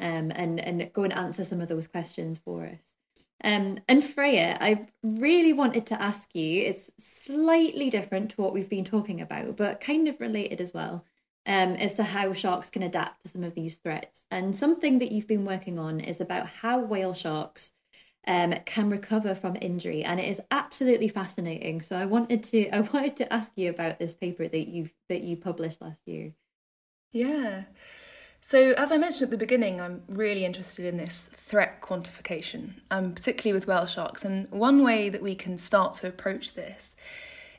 um, and and go and answer some of those questions for us. Um, and Freya, I really wanted to ask you, it's slightly different to what we've been talking about, but kind of related as well, um, as to how sharks can adapt to some of these threats. And something that you've been working on is about how whale sharks um, can recover from injury, and it is absolutely fascinating. So I wanted to I wanted to ask you about this paper that you that you published last year. Yeah. So, as I mentioned at the beginning, I'm really interested in this threat quantification, um, particularly with whale sharks. And one way that we can start to approach this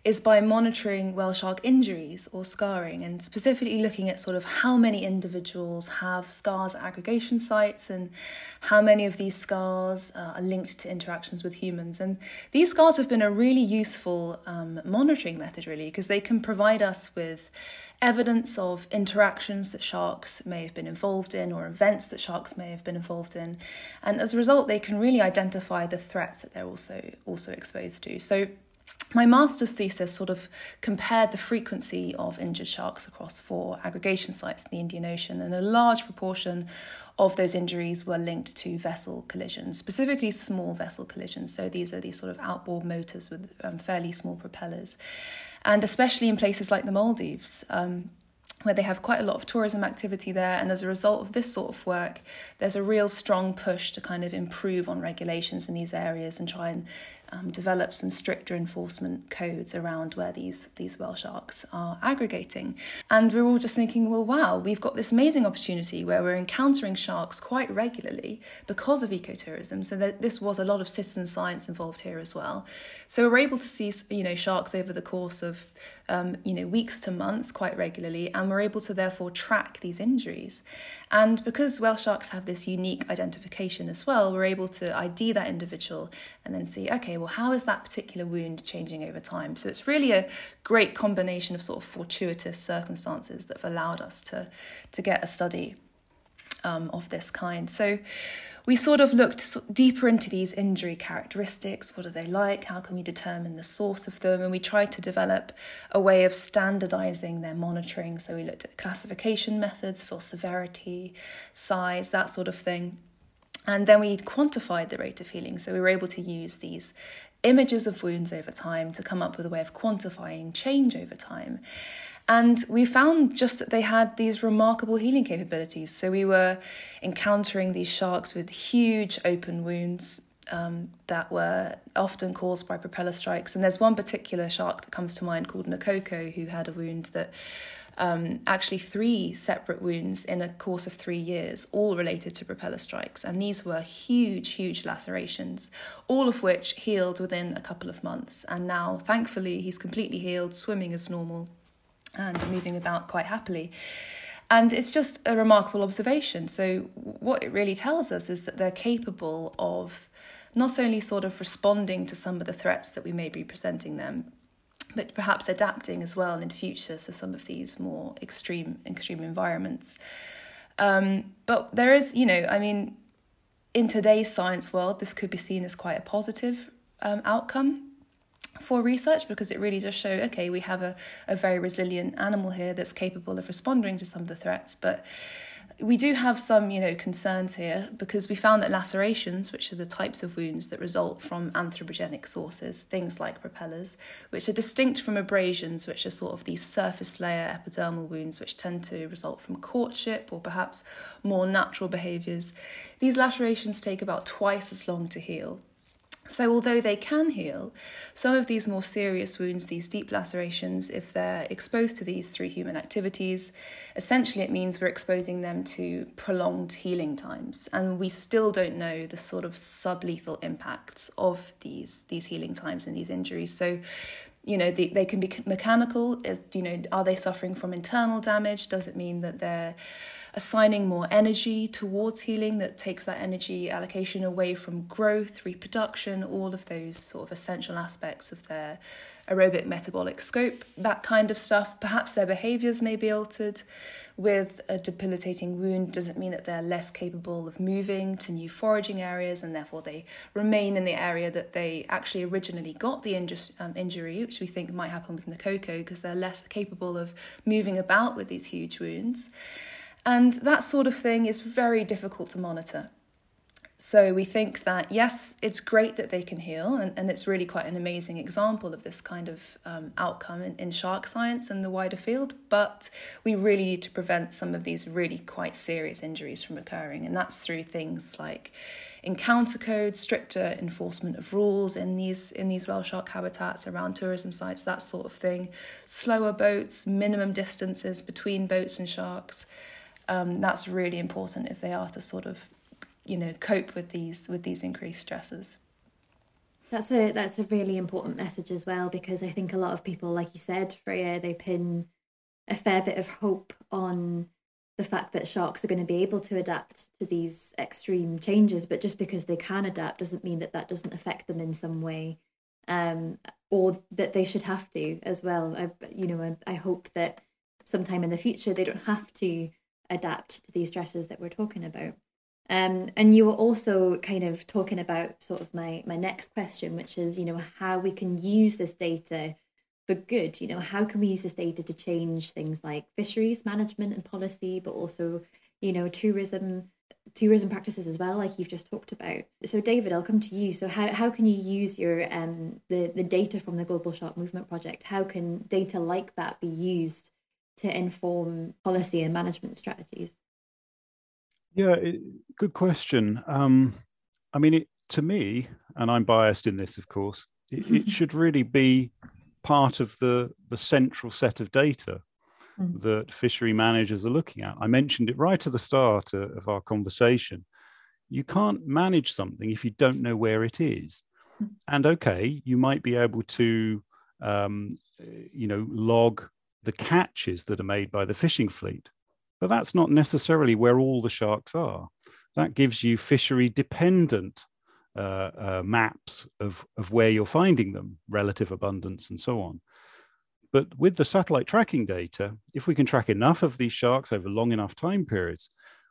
is by monitoring whale shark injuries or scarring, and specifically looking at sort of how many individuals have scars at aggregation sites and how many of these scars uh, are linked to interactions with humans. And these scars have been a really useful um, monitoring method, really, because they can provide us with evidence of interactions that sharks may have been involved in or events that sharks may have been involved in. And as a result they can really identify the threats that they're also also exposed to. So my master's thesis sort of compared the frequency of injured sharks across four aggregation sites in the Indian Ocean, and a large proportion of those injuries were linked to vessel collisions, specifically small vessel collisions. So these are these sort of outboard motors with um, fairly small propellers, and especially in places like the Maldives. Um, where they have quite a lot of tourism activity there. And as a result of this sort of work, there's a real strong push to kind of improve on regulations in these areas and try and um, develop some stricter enforcement codes around where these these whale sharks are aggregating. And we're all just thinking, well, wow, we've got this amazing opportunity where we're encountering sharks quite regularly because of ecotourism. So that this was a lot of citizen science involved here as well. So we're able to see you know sharks over the course of um, you know weeks to months quite regularly, and we're able to therefore track these injuries. And because whale sharks have this unique identification as well, we're able to ID that individual and then see, okay, well, how is that particular wound changing over time? So it's really a great combination of sort of fortuitous circumstances that have allowed us to, to get a study um, of this kind. So we sort of looked deeper into these injury characteristics. What are they like? How can we determine the source of them? And we tried to develop a way of standardizing their monitoring. So we looked at classification methods for severity, size, that sort of thing. And then we quantified the rate of healing. So we were able to use these images of wounds over time to come up with a way of quantifying change over time. And we found just that they had these remarkable healing capabilities. So we were encountering these sharks with huge open wounds um, that were often caused by propeller strikes. And there's one particular shark that comes to mind called Nakoko, who had a wound that um, actually three separate wounds in a course of three years, all related to propeller strikes. And these were huge, huge lacerations, all of which healed within a couple of months. And now, thankfully, he's completely healed, swimming as normal, and moving about quite happily. And it's just a remarkable observation. So, what it really tells us is that they're capable of not only sort of responding to some of the threats that we may be presenting them, but perhaps adapting as well in future to some of these more extreme extreme environments. Um, but there is, you know, I mean, in today's science world, this could be seen as quite a positive um, outcome for research because it really does show okay we have a, a very resilient animal here that's capable of responding to some of the threats. But we do have some you know concerns here because we found that lacerations which are the types of wounds that result from anthropogenic sources things like propellers which are distinct from abrasions which are sort of these surface layer epidermal wounds which tend to result from courtship or perhaps more natural behaviors. These lacerations take about twice as long to heal so, although they can heal, some of these more serious wounds, these deep lacerations, if they're exposed to these through human activities, essentially it means we're exposing them to prolonged healing times. And we still don't know the sort of sublethal impacts of these, these healing times and these injuries. So, you know, they, they can be mechanical. Is, you know, are they suffering from internal damage? Does it mean that they're assigning more energy towards healing that takes that energy allocation away from growth, reproduction, all of those sort of essential aspects of their aerobic metabolic scope, that kind of stuff. Perhaps their behaviors may be altered. With a debilitating wound doesn't mean that they're less capable of moving to new foraging areas and therefore they remain in the area that they actually originally got the um, injury, which we think might happen with Nakoko because they're less capable of moving about with these huge wounds. And that sort of thing is very difficult to monitor. So we think that, yes, it's great that they can heal, and, and it's really quite an amazing example of this kind of um, outcome in, in shark science and the wider field, but we really need to prevent some of these really quite serious injuries from occurring, and that's through things like encounter codes, stricter enforcement of rules in these in these whale shark habitats around tourism sites, that sort of thing, slower boats, minimum distances between boats and sharks um, that's really important if they are to sort of you know cope with these with these increased stresses that's a that's a really important message as well because I think a lot of people, like you said, Freya, they pin a fair bit of hope on the fact that sharks are going to be able to adapt to these extreme changes, but just because they can adapt doesn't mean that that doesn't affect them in some way, um, or that they should have to as well. I, you know, I, I hope that sometime in the future they don't have to adapt to these stresses that we're talking about. Um, and you were also kind of talking about sort of my my next question, which is you know how we can use this data for good. You know how can we use this data to change things like fisheries management and policy, but also you know tourism tourism practices as well, like you've just talked about. So David, I'll come to you. So how, how can you use your um the, the data from the Global Shark Movement Project? How can data like that be used to inform policy and management strategies? Yeah, it, good question. Um, I mean, it, to me, and I'm biased in this, of course, it, it should really be part of the the central set of data mm. that fishery managers are looking at. I mentioned it right at the start of our conversation. You can't manage something if you don't know where it is. Mm. And okay, you might be able to, um, you know, log the catches that are made by the fishing fleet but that's not necessarily where all the sharks are. That gives you fishery dependent uh, uh, maps of, of where you're finding them, relative abundance, and so on. But with the satellite tracking data, if we can track enough of these sharks over long enough time periods,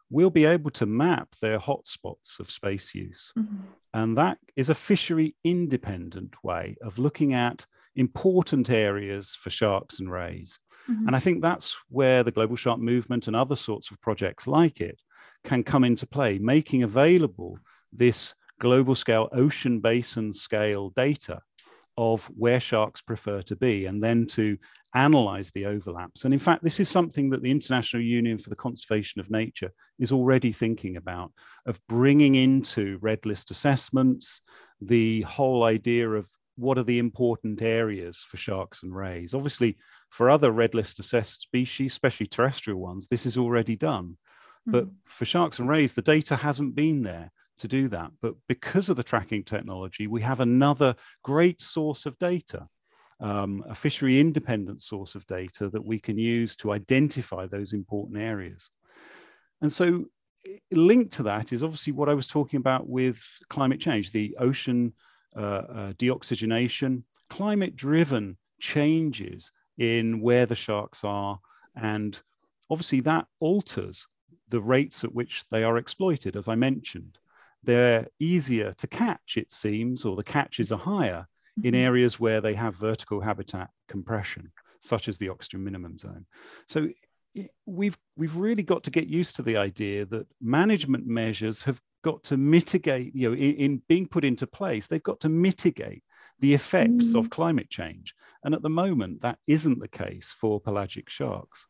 we'll be able to map their hotspots of space use. Mm-hmm. And that is a fishery independent way of looking at important areas for sharks and rays. Mm-hmm. And I think that's where the Global Shark Movement and other sorts of projects like it can come into play, making available this global scale, ocean basin scale data of where sharks prefer to be, and then to analyze the overlaps. And in fact, this is something that the International Union for the Conservation of Nature is already thinking about of bringing into red list assessments the whole idea of what are the important areas for sharks and rays. Obviously, for other red list assessed species, especially terrestrial ones, this is already done. Mm. But for sharks and rays, the data hasn't been there to do that. But because of the tracking technology, we have another great source of data um, a fishery independent source of data that we can use to identify those important areas. And so, linked to that is obviously what I was talking about with climate change, the ocean deoxygenation, climate driven changes in where the sharks are. And obviously, that alters the rates at which they are exploited, as I mentioned. They're easier to catch, it seems, or the catches are higher in mm-hmm. areas where they have vertical habitat compression, such as the oxygen minimum zone. So we've we've really got to get used to the idea that management measures have got to mitigate, you know, in, in being put into place, they've got to mitigate the effects mm. of climate change. And at the moment, that isn't the case for pelagic sharks.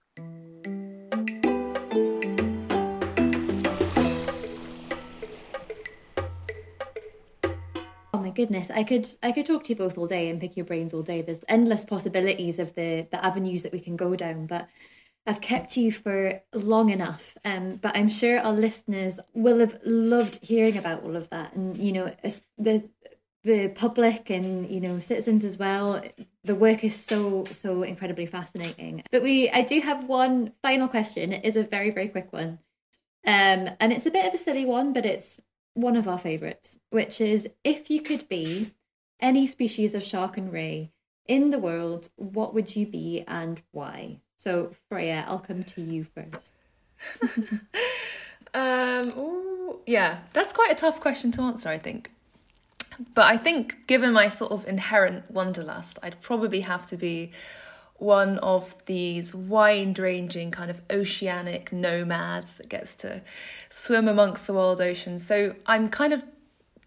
Oh my goodness, I could I could talk to you both all day and pick your brains all day. There's endless possibilities of the the avenues that we can go down, but I've kept you for long enough. Um, but I'm sure our listeners will have loved hearing about all of that, and you know, the the public and you know citizens as well. The work is so so incredibly fascinating. But we, I do have one final question. It is a very very quick one. Um, and it's a bit of a silly one, but it's one of our favourites, which is if you could be any species of shark and ray in the world, what would you be and why? So, Freya, I'll come to you first. um, ooh, yeah, that's quite a tough question to answer, I think. But I think, given my sort of inherent wanderlust, I'd probably have to be one of these wide ranging kind of oceanic nomads that gets to swim amongst the world ocean. So I'm kind of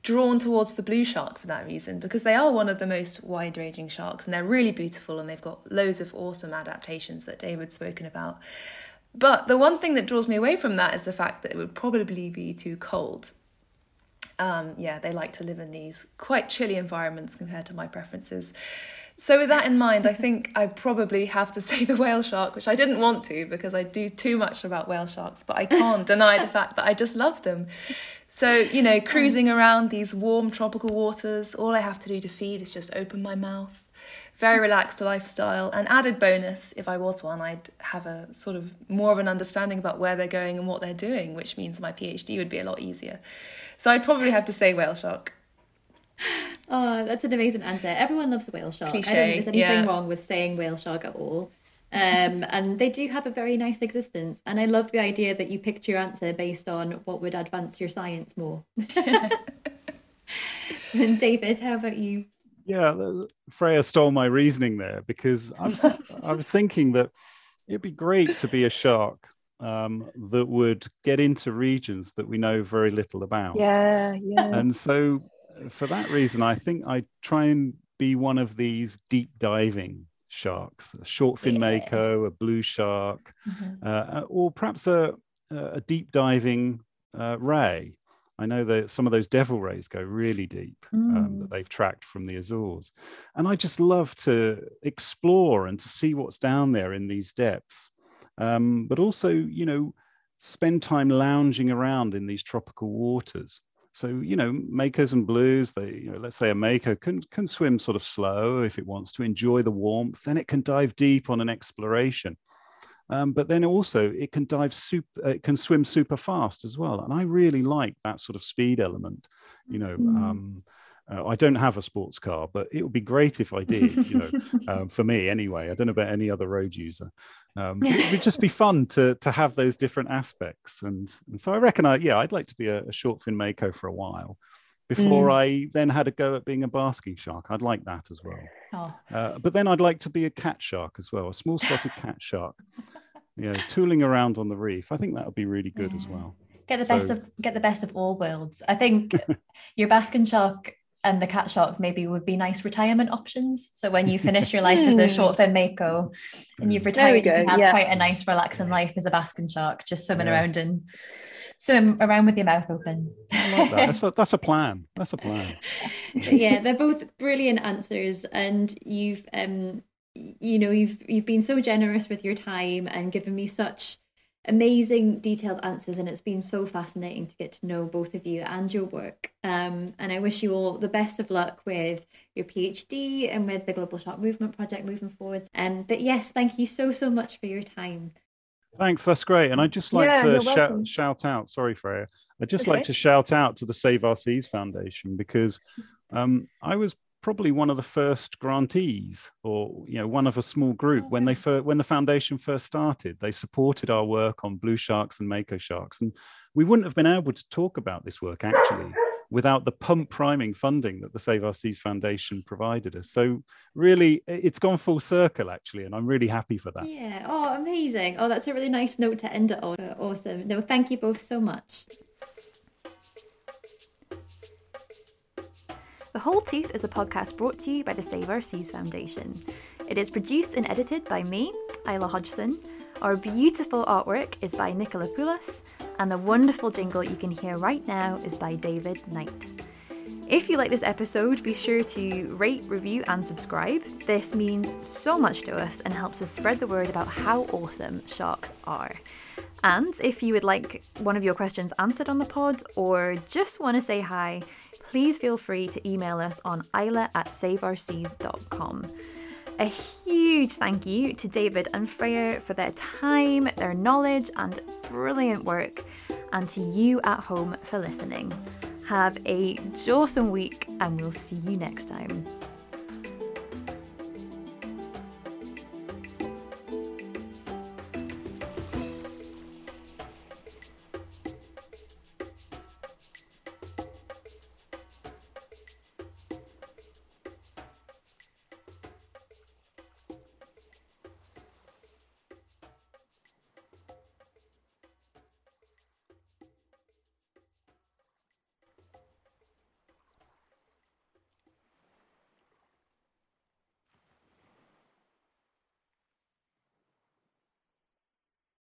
drawn towards the blue shark for that reason because they are one of the most wide ranging sharks and they're really beautiful and they've got loads of awesome adaptations that David's spoken about. But the one thing that draws me away from that is the fact that it would probably be too cold. Um, yeah, they like to live in these quite chilly environments compared to my preferences. So, with that in mind, I think I probably have to say the whale shark, which I didn't want to because I do too much about whale sharks, but I can't deny the fact that I just love them. So, you know, cruising around these warm tropical waters, all I have to do to feed is just open my mouth. Very mm. relaxed lifestyle. And added bonus, if I was one, I'd have a sort of more of an understanding about where they're going and what they're doing, which means my PhD would be a lot easier. So, I'd probably have to say whale shark. Oh, that's an amazing answer. Everyone loves a whale shark. Cliche, I don't think there's anything yeah. wrong with saying whale shark at all. Um, and they do have a very nice existence. And I love the idea that you picked your answer based on what would advance your science more. and David, how about you? Yeah, Freya stole my reasoning there because I was I was thinking that it'd be great to be a shark um, that would get into regions that we know very little about. Yeah, yeah. And so, for that reason, I think I try and be one of these deep diving sharks, a short fin yeah. mako, a blue shark, mm-hmm. uh, or perhaps a, a deep diving uh, ray. I know that some of those devil rays go really deep mm. um, that they've tracked from the Azores. And I just love to explore and to see what's down there in these depths um, but also, you know, spend time lounging around in these tropical waters. So, you know, makos and blues, they, you know, let's say a mako can, can swim sort of slow if it wants to enjoy the warmth, then it can dive deep on an exploration. Um, but then also it can dive super, it can swim super fast as well. And I really like that sort of speed element, you know. Mm. Um, uh, I don't have a sports car, but it would be great if I did. You know, um, for me anyway. I don't know about any other road user. Um, it would just be fun to to have those different aspects, and, and so I reckon I yeah I'd like to be a, a short fin mako for a while before mm. I then had a go at being a basking shark. I'd like that as well. Oh. Uh, but then I'd like to be a cat shark as well, a small spotted cat shark. Yeah, tooling around on the reef. I think that would be really good yeah. as well. Get the best so, of get the best of all worlds. I think your basking shark and the cat shark maybe would be nice retirement options. So when you finish your life as a short fin mako and you've retired, you can have yeah. quite a nice relaxing life as a basking shark, just swimming yeah. around and swim around with your mouth open. that. that's, a, that's a plan. That's a plan. yeah, they're both brilliant answers, and you've um, you know, you've you've been so generous with your time and given me such amazing detailed answers and it's been so fascinating to get to know both of you and your work. Um, and i wish you all the best of luck with your phd and with the global shark movement project moving forwards. Um, but yes thank you so so much for your time. Thanks that's great. And i'd just like yeah, to shout, shout out sorry freya. I'd just okay. like to shout out to the save our seas foundation because um, i was probably one of the first grantees or you know one of a small group. Oh, when they first, when the foundation first started they supported our work on blue sharks and mako sharks. And we wouldn't have been able to talk about this work actually without the pump priming funding that the save our seas foundation provided us. So really it's gone full circle actually and i'm really happy for that. Yeah. Oh amazing. Oh that's a really nice note to end it on. Awesome. No thank you both so much The Whole Tooth is a podcast brought to you by the Save Our Seas Foundation. It is produced and edited by me, Isla Hodgson. Our beautiful artwork is by Nicola Poulos, and the wonderful jingle you can hear right now is by David Knight. If you like this episode, be sure to rate, review, and subscribe. This means so much to us and helps us spread the word about how awesome sharks are. And if you would like one of your questions answered on the pod or just want to say hi, please feel free to email us on isla at saveourseas.com. A huge thank you to David and Freya for their time, their knowledge, and brilliant work, and to you at home for listening. Have a awesome week, and we'll see you next time.